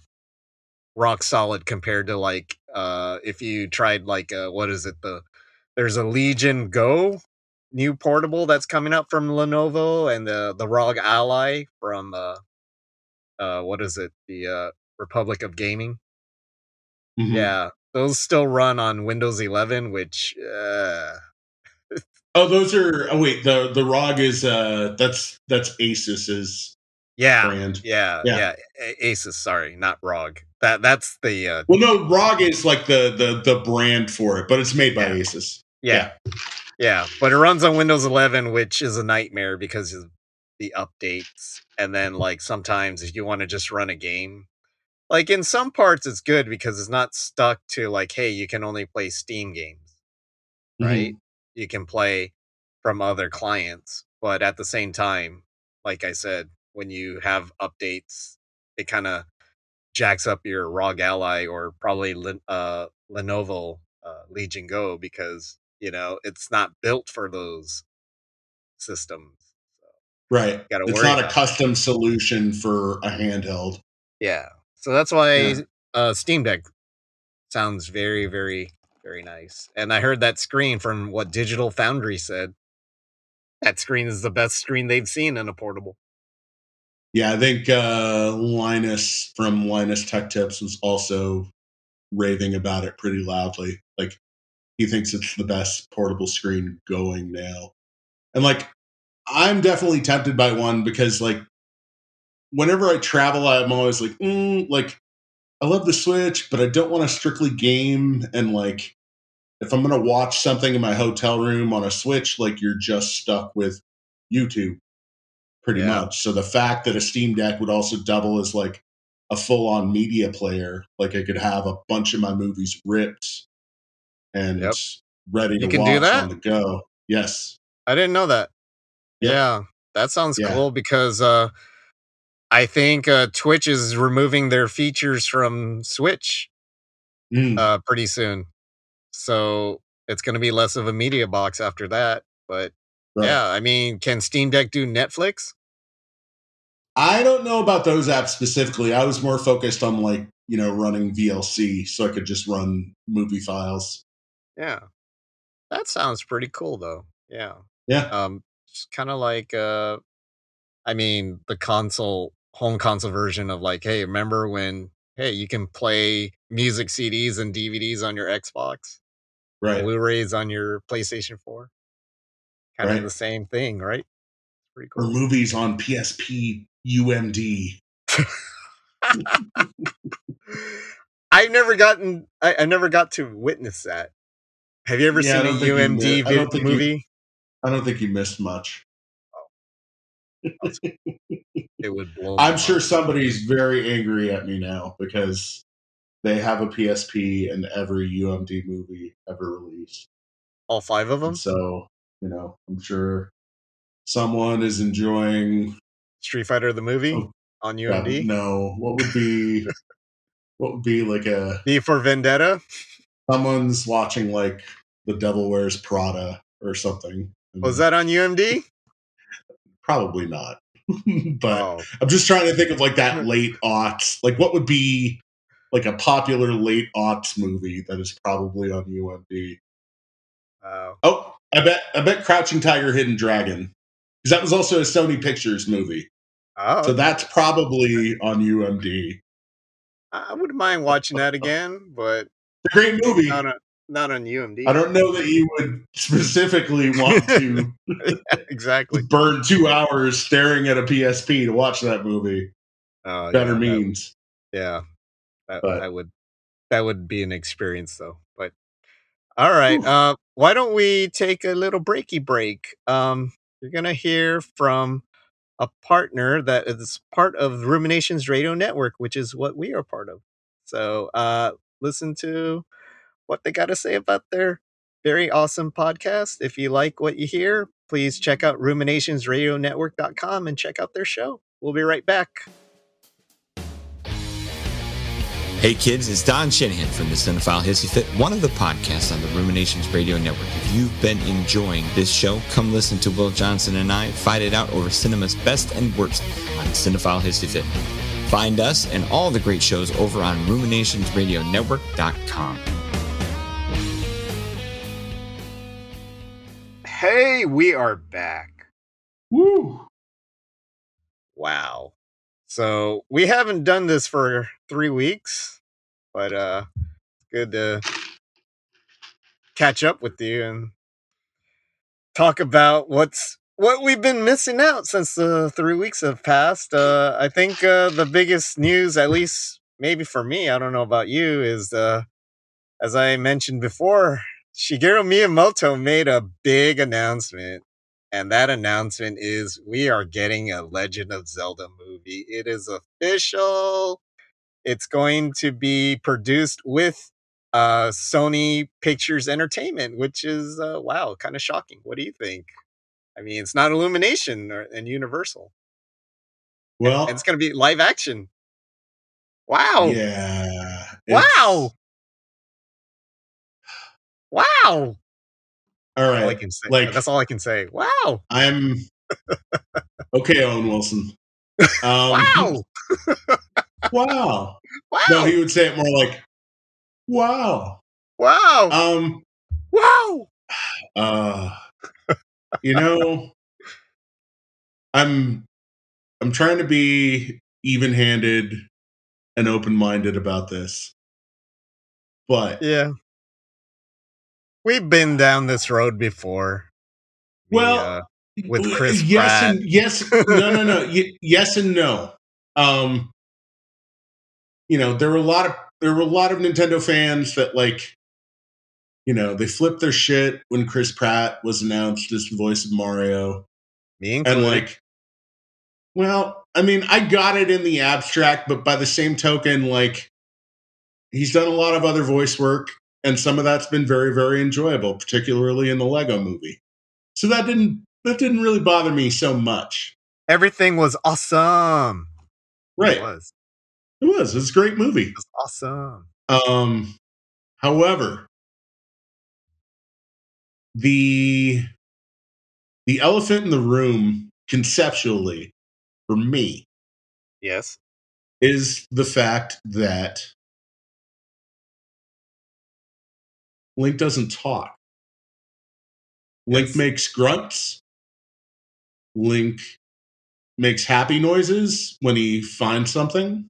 rock solid compared to like uh if you tried like uh what is it the there's a Legion Go new portable that's coming up from Lenovo and the the ROG Ally from uh uh what is it the uh Republic of Gaming Mhm. yeah those still run on Windows 11 which uh Oh, those are. Oh, wait. The the ROG is uh that's that's Asus's yeah brand. yeah Yeah. yeah, Asus sorry not ROG that that's the uh Well, no, ROG is like the the the brand for it, but it's made by Yeah. Asus. Yeah. Yeah. But it runs on Windows 11, which is a nightmare because of the updates. And then, like, sometimes if you want to just run a game, like in some parts, it's good because it's not stuck to, like, hey, you can only play Steam games, right? You can play from other clients. But at the same time, like I said, when you have updates, it kind of jacks up your ROG Ally or probably uh, Lenovo uh, Legion Go because you know it's not built for those systems. So, Right. It's not a about it. custom solution for a handheld. yeah, so that's why Yeah. uh, Steam Deck sounds very, very, very nice. And I heard that screen from what Digital Foundry said. That screen is the best screen they've seen in a portable. Yeah, I think uh, Linus from Linus Tech Tips was also raving about it pretty loudly. Like he thinks it's the best portable screen going now. And like I'm definitely tempted by one because like whenever I travel, I'm always like, mm, like I love the Switch, but I don't want to strictly game. And like if I'm gonna watch something in my hotel room on a Switch, like you're just stuck with YouTube pretty Yeah. much. So the fact that a Steam Deck would also double as like a full on media player, like I could have a bunch of my movies ripped and Yep. ready to can watch do that? on the go. Yes. I didn't know that. Yep. Yeah, that sounds Yeah. cool because uh, I think uh, Twitch is removing their features from Switch Mm. uh, pretty soon. So it's going to be less of a media box after that. But Right. yeah, I mean, can Steam Deck do Netflix? I don't know about those apps specifically. I was more focused on like, you know, running VLC so I could just run movie files. Yeah, that sounds pretty cool, though. Yeah, Yeah. um, it's kind of like, uh, I mean, the console, home console version of like, hey, remember when? Hey, you can play music CDs and DVDs on your Xbox. Right. Blu-rays on your PlayStation 4. Kind Right. of the same thing, right? Pretty Or movies on PSP UMD. I've never gotten I, I never got to witness that. Have you ever Yeah, seen a you UMD mi- I vid- don't think you- movie? I don't think you missed much. It would blow I'm sure mind. somebody's very angry at me now because they have a PSP in every UMD movie ever released. all five of them. And so, you know, I'm sure someone is enjoying Street Fighter the movie. Oh. on Yeah, UMD? no. What would be what would be like a V for Vendetta? someone's watching like The Devil Wears Prada or something. Was that on UMD? Probably not? but Oh, I'm just trying to think of like that late aughts. Like what would be like a popular late aughts movie that is probably on UMD? wow. Oh, I bet I bet Crouching Tiger, Hidden Dragon, because that was also a Sony Pictures movie. Oh, So that's probably on UMD. I wouldn't mind watching that again, but great movie. not on not on UMD. I don't know that you would specifically want to exactly. burn two hours staring at a PSP to watch that movie. Oh, Better yeah, that- means. yeah, that, But- that would that would be an experience though. But all right, uh, why don't we take a little breaky break? Um, you're gonna hear from a partner that is part of Ruminations Radio Network, which is what we are part of. So uh, listen to what they got to say about their very awesome podcast. If you like what you hear, please check out ruminationsradionetwork.com and check out their show. We'll be right back. Hey kids, it's Don Shanahan from the Cinephile Hissy Fit, one of the podcasts on the Ruminations Radio Network. If you've been enjoying this show, come listen to Will Johnson and I fight it out over cinema's best and worst on Cinephile Hissy Fit. Find us and all the great shows over on ruminationsradionetwork.com. Hey, we are back. Woo! Wow. So we haven't done this for three weeks, but uh it's good to catch up with you and talk about what's what we've been missing out since the three weeks have passed. Uh I think uh the biggest news, at least maybe for me, I don't know about you, is uh as I mentioned before, Shigeru Miyamoto made a big announcement and that announcement is we are getting a Legend of Zelda movie. It is official. It's going to be produced with uh, Sony Pictures Entertainment, which is uh, wow, kind of shocking. What do you think? I mean, it's not Illumination or, and Universal. Well, And it's going to be live action. Wow! yeah. Wow! Wow! All right. All I can say. like- That's all I can say. Wow! I'm okay, Owen Wilson. Um, Wow! Wow. Wow! No, he would say it more like, wow. wow! Um, wow! uh, you know, I'm, I'm trying to be even-handed and open-minded about this, but Yeah. We've been down this road before. The, Well, uh, with Chris yes Pratt. and yes no no no y- yes and no um you know there were a lot of there were a lot of nintendo fans that like you know they flipped their shit when chris pratt was announced as the voice of mario me and like well i mean i got it in the abstract but by the same token like he's done a lot of other voice work and some of that's been very very enjoyable particularly in the lego movie so that didn't that didn't really bother me so much everything was awesome. right It was. it was it was a great movie It was awesome. um however the the elephant in the room conceptually for me Yes. is the fact that Link doesn't talk. Link Yes. makes grunts. Link makes happy noises when he finds something,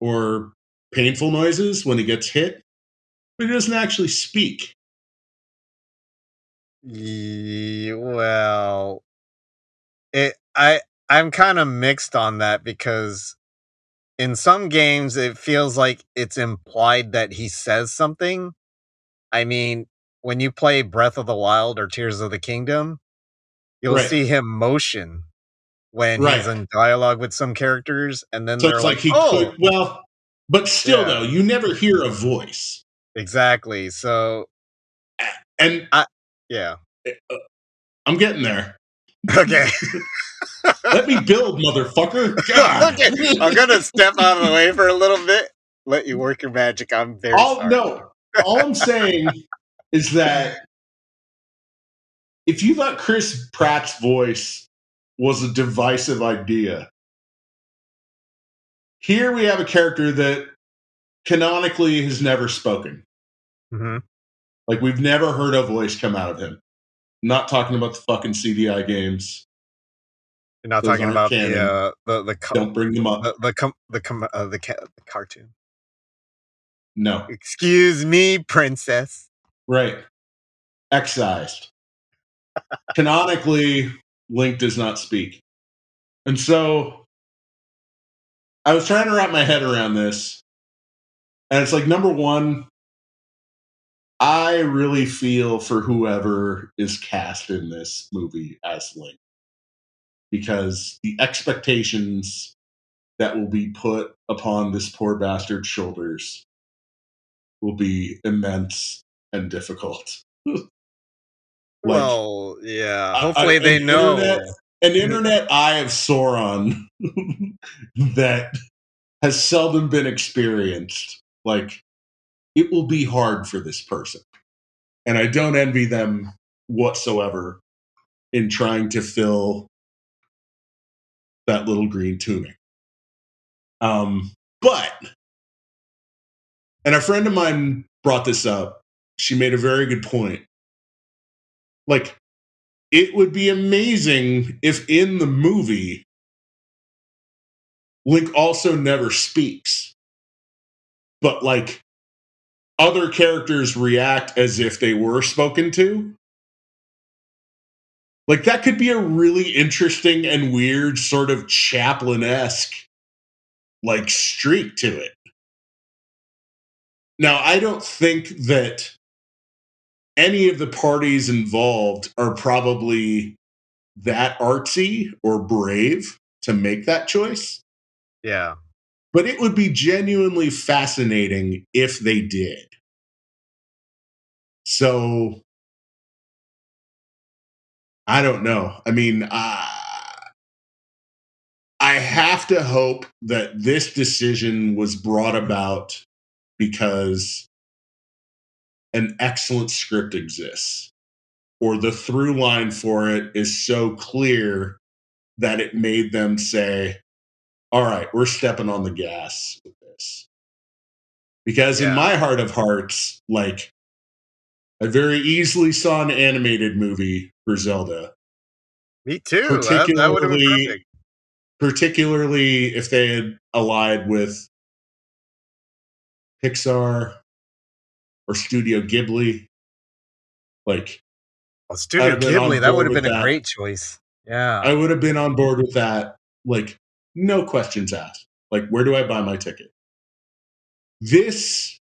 or painful noises when he gets hit, but he doesn't actually speak. Well, it I I'm kind of mixed on that because in some games it feels like it's implied that he says something. I mean, when you play Breath of the Wild or Tears of the Kingdom, you'll Right. see him motion when he's in dialogue with some characters, and then So they're it's like, like he "Oh, could, well, but still, Yeah. though, you never hear a voice. exactly." So, And I, yeah, eh, uh, I'm getting there. okay. Let me build, motherfucker. God. okay, I'm gonna step out of the way for a little bit. Let you work your magic. I'm very sorry. No, all I'm saying is that if you thought Chris Pratt's voice was a divisive idea, here we have a character that canonically has never spoken. Mm-hmm. Like we've never heard a voice come out of him. not talking about the fucking CDI games. You're not Those talking about canon. the uh, the the co- Don't bring them up. the the com- the, com- uh, the, ca- the cartoon. No. Excuse me, princess. Right. Excised. Canonically, Link does not speak. And so I was trying to wrap my head around this. And it's like, number one, I really feel for whoever is cast in this movie as Link. Because the expectations that will be put upon this poor bastard's shoulders will be immense and difficult. Like, well, yeah. I- Hopefully I- they an know. internet- an internet eye of Sauron that has seldom been experienced. Like, it will be hard for this person. And I don't envy them whatsoever in trying to fill that little green tunic. Um, but, and a friend of mine brought this up. She made a very good point. Like, it would be amazing if in the movie Link also never speaks. But like other characters react as if they were spoken to. Like that could be a really interesting and weird sort of Chaplin-esque like streak to it. Now, I don't think that any of the parties involved are probably that artsy or brave to make that choice, Yeah. but it would be genuinely fascinating if they did. So I don't know. I mean, uh, I have to hope that this decision was brought about because an excellent script exists or the through line for it is so clear that it made them say all right we're stepping on the gas with this because Yeah. in my heart of hearts like i very easily saw an animated movie for zelda Me too. That, that would have been Particularly- particularly if they had allied with pixar or studio ghibli like Well, Studio I've been on Ghibli, that would have been a that. great choice. Yeah. I would have been on board with that. Like, no questions asked. Like, where do I buy my ticket? This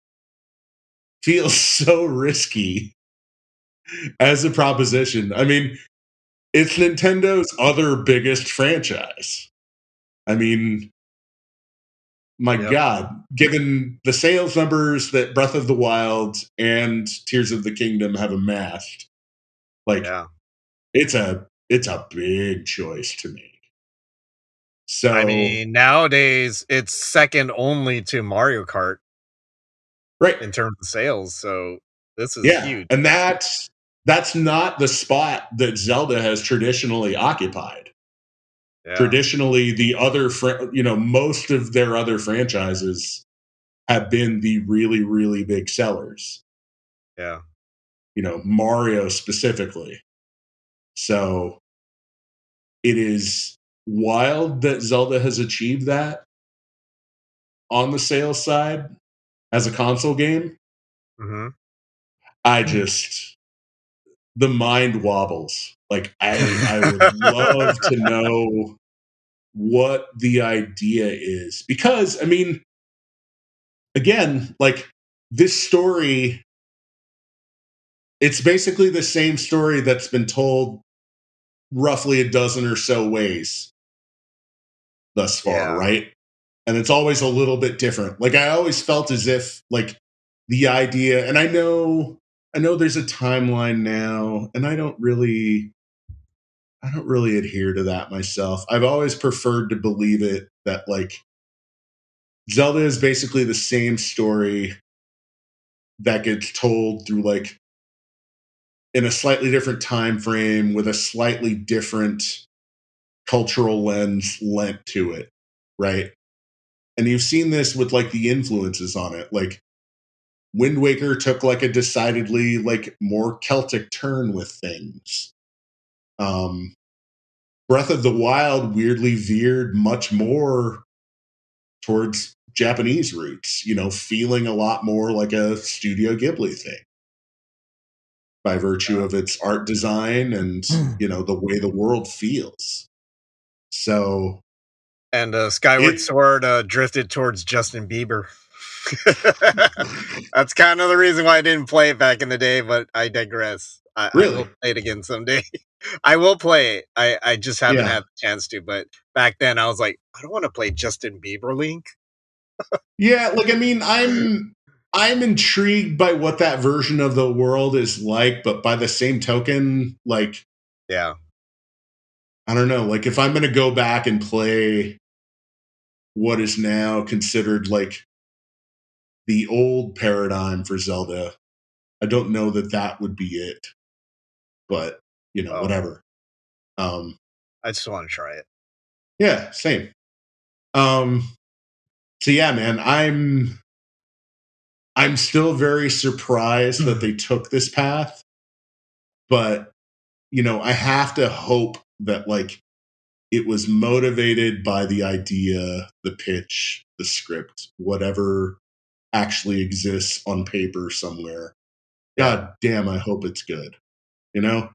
feels so risky as a proposition. I mean, it's Nintendo's other biggest franchise. I mean, my Yep. God, given the sales numbers that Breath of the Wild and Tears of the Kingdom have amassed, like, yeah. it's a it's a big choice to make. So I mean, nowadays it's second only to Mario Kart right, in terms of sales. So this is yeah, huge. and that's that's not the spot that Zelda has traditionally occupied. Yeah. Traditionally, the other fr- you know most of their other franchises have been the really really big sellers. yeah. you know, Mario specifically. So it is wild that Zelda has achieved that on the sales side as a console game. hmm I just the mind wobbles. Like I I would love to know what the idea is because I mean again, like this story it's basically the same story that's been told roughly a dozen or so ways thus far, Yeah. right? And it's always a little bit different. Like I always felt as if like the idea and I know I know there's a timeline now and I don't really I don't really adhere to that myself. I've always preferred to believe it that like Zelda is basically the same story that gets told through like in a slightly different time frame with a slightly different cultural lens lent to it, right? And you've seen this with like the influences on it. Like Wind Waker took like a decidedly like more Celtic turn with things. Um Breath of the Wild weirdly veered much more towards Japanese roots, you know, feeling a lot more like a Studio Ghibli thing by virtue of its art design and, you know, the way the world feels. So, and uh, Skyward It- Sword uh, drifted towards Justin Bieber. That's kind of the reason why I didn't play it back in the day, but I digress. I, I will play it again someday. I will play it. I, I just haven't Yeah. had the chance to. But back then, I was like, I don't want to play Justin Bieber Link. yeah, like I mean, I'm I'm intrigued by what that version of the world is like, but by the same token, like Yeah, I don't know, like if I'm going to go back and play what is now considered like the old paradigm for Zelda, I don't know that that would be it. But, you know, Oh. whatever. Um I just want to try it. yeah, same. Um so yeah, man, I'm I'm still very surprised that they took this path. But, you know, I have to hope that like it was motivated by the idea, the pitch, the script, whatever actually exists on paper somewhere. God damn, I hope it's good. You know?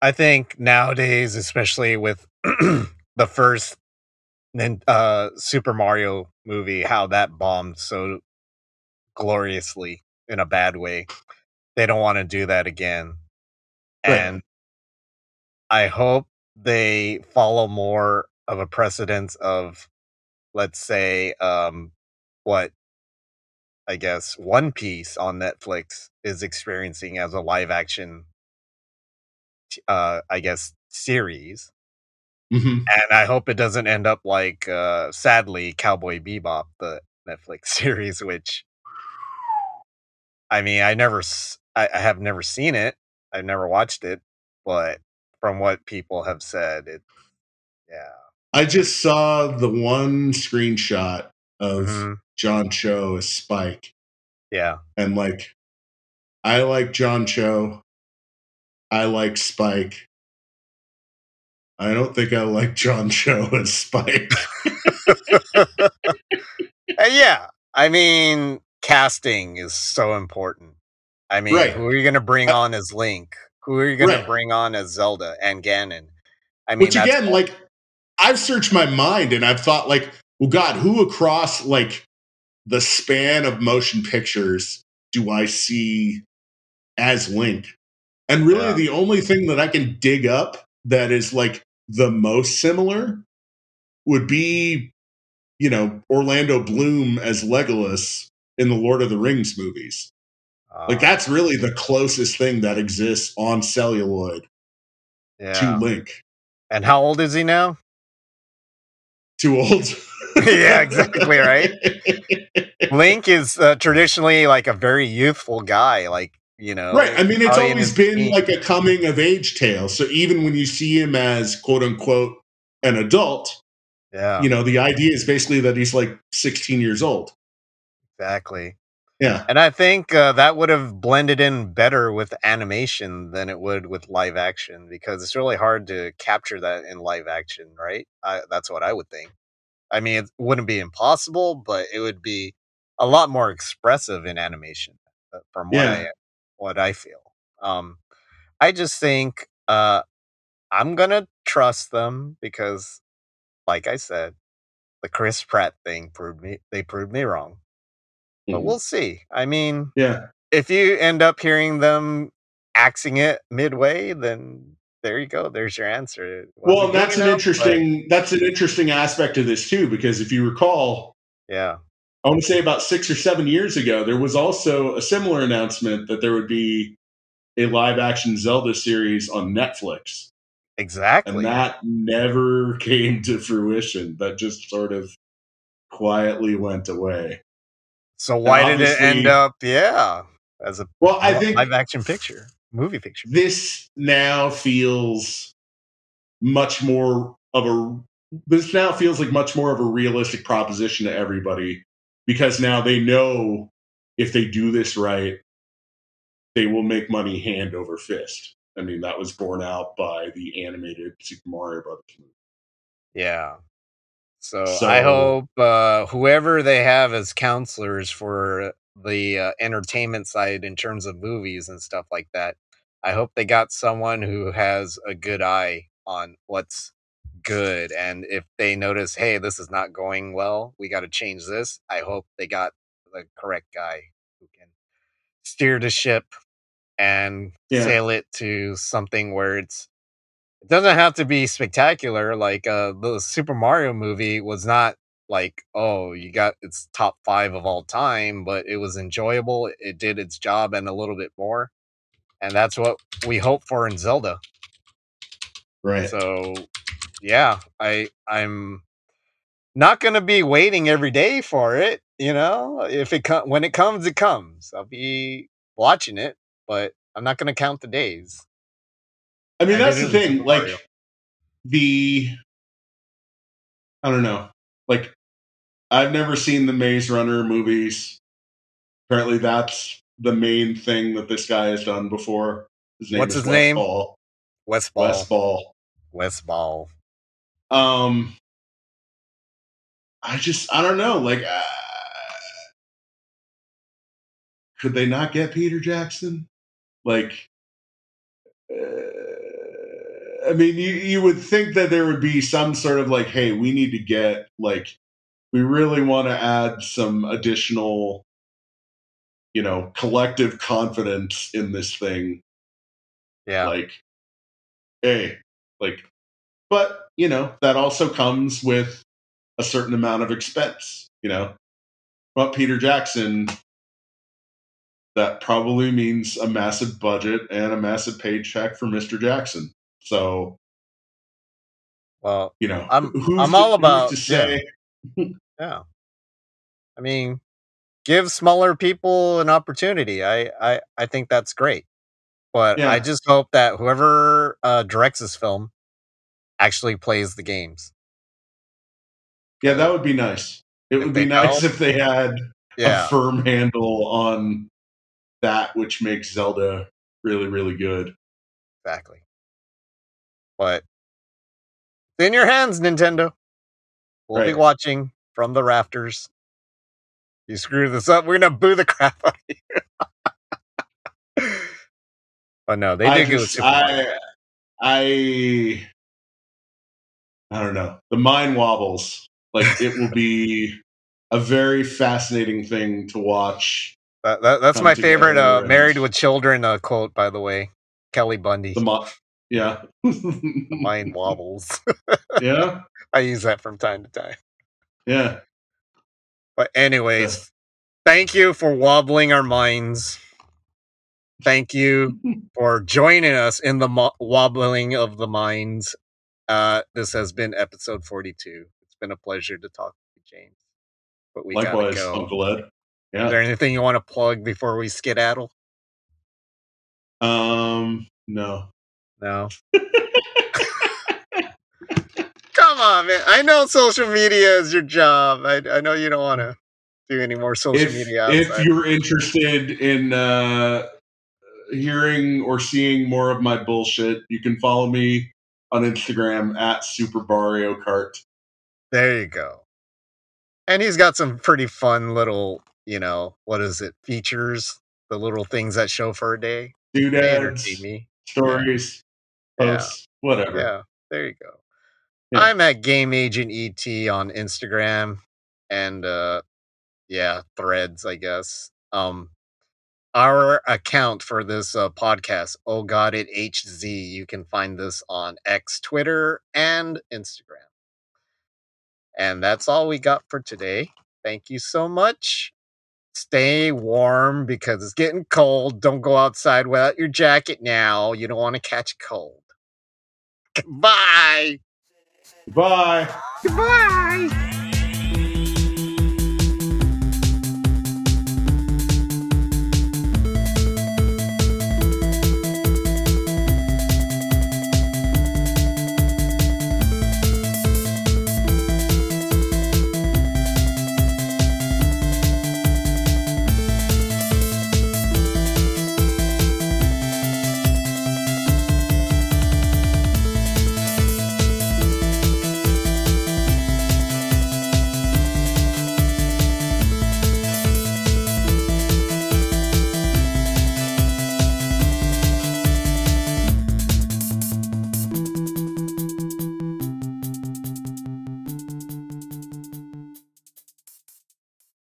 I think nowadays, especially with the first uh, Super Mario movie, how that bombed so gloriously in a bad way, they don't want to do that again. Right. And I hope they follow more of a precedence of, let's say, um, what I guess One Piece on Netflix is experiencing as a live action, uh, I guess, series hmm and I hope it doesn't end up like, uh, sadly, Cowboy Bebop, the Netflix series, which I mean, I never, I, I have never seen it. I've never watched it, but from what people have said, it, yeah, I just saw the one screenshot of Mhm. John Cho as Spike, yeah, and like, I like John Cho. I like Spike. I don't think I like John Cho as Spike. Uh, yeah. I mean, casting is so important. I mean, Right. who are you going to bring Uh, on as Link? Who are you going Right. to bring on as Zelda and Ganon? I mean, Which again, all- like, I've searched my mind and I've thought, like, well, God, who across like the span of motion pictures do I see as Link? And really, Yeah. the only thing that I can dig up that is like the most similar would be, you know, Orlando Bloom as Legolas in the Lord of the Rings movies. Like uh, that's really the closest thing that exists on celluloid yeah. to Link. And how old is he now? Too old. Yeah, exactly, right? Link is uh, traditionally like a very youthful guy, like you know. Right. I mean, it's always been like a coming of age tale. So even when you see him as quote unquote an adult, yeah, you know, the idea is basically that he's like 16 years old. exactly. Yeah. And I think uh, that would have blended in better with animation than it would with live action because it's really hard to capture that in live action, right? I, that's what I would think. I mean, it wouldn't be impossible, but it would be a lot more expressive in animation, uh, from what Yeah. I what I feel. Um, I just think uh, I'm gonna trust them because, like I said, the Chris Pratt thing proved me they proved me wrong. But Mhm. we'll see. I mean, Yeah. if you end up hearing them axing it midway, then there you go. There's your answer. It Well, that's an but- interesting that's an interesting aspect of this too, because if you recall, yeah. I want to say about six or seven years ago, there was also a similar announcement that there would be a live action Zelda series on Netflix. Exactly. And that never came to fruition. That just sort of quietly went away. So why did it end up? Yeah, as a Well, I think live action picture, movie picture. this now feels much more of a this now feels like much more of a realistic proposition to everybody because now they know if they do this right they will make money hand over fist i mean that was borne out by the animated super mario brothers movie Yeah. So, So- I hope uh, whoever they have as counselors for the uh, entertainment side in terms of movies and stuff like that, I hope they got someone who has a good eye on what's good. And if they notice, hey, this is not going well, we got to change this. I hope they got the correct guy who can steer the ship and Yeah. sail it to something where it's it doesn't have to be spectacular like uh the super mario movie was not like oh you got it's top five of all time but it was enjoyable it did its job and a little bit more and that's what we hope for in zelda right so yeah i i'm not gonna be waiting every day for it you know if it com- when it comes it comes i'll be watching it but i'm not gonna count the days i mean I that's the thing like Mario. the i don't know like i've never seen the maze runner movies apparently that's the main thing that this guy has done before his name What's is his name? Westfall. Wes Ball Wes Ball. Wes Ball Um, I just I don't know. Like, uh, could they not get Peter Jackson? Like, uh, I mean, you you would think that there would be some sort of like, hey, we need to get like, we really want to add some additional, you know, collective confidence in this thing yeah like hey like but you know that also comes with a certain amount of expense you know but peter jackson that probably means a massive budget and a massive paycheck for mr jackson so well you know I'm- who's I'm to- all about- to say Yeah. I mean, give smaller people an opportunity. I I, I think that's great. But Yeah. I just hope that whoever uh, directs this film actually plays the games. yeah that would be nice it If would be nice don't- if they had Yeah. a firm handle on that which makes zelda really really good Exactly. But it's in your hands, Nintendo. We'll be watching from the rafters. You screw this up, we're gonna boo the crap out of you. but no, they did with just-. I, I, I don't know. The mind wobbles. Like it will be a very fascinating thing to watch. That, that, that's my favorite uh, "Married with Children" uh, quote, by the way. Kelly Bundy. The mo- yeah, the Mind wobbles. yeah, I use that from time to time. yeah. But anyways, thank you for wobbling our minds. Thank you for joining us in the mo- wobbling of the minds. Uh, this has been episode 42. It's been a pleasure to talk to you, James. But we Likewise, gotta go. Uncle Ed. Yeah. Is there anything you want to plug before we skedaddle? Um. No. No. Come on, man. I know social media is your job. I, I know you don't want to do any more social If media if you're interested in uh, hearing or seeing more of my bullshit, you can follow me on Instagram at Super Mario Kart. There you go. And he's got some pretty fun little, you know, what is it, features, the little things that show for a day. Doodads, me. stories, Yeah. posts, whatever. Yeah, there you go. Yeah. I'm at Game Agent ET on Instagram and uh yeah, threads, I guess. Um our account for this uh, podcast, Oh God It HZ, you can find this on X, Twitter, and Instagram. And that's all we got for today. Thank you so much. Stay warm because it's getting cold. Don't go outside without your jacket now. You don't want to catch a cold. Goodbye. Bye. Goodbye.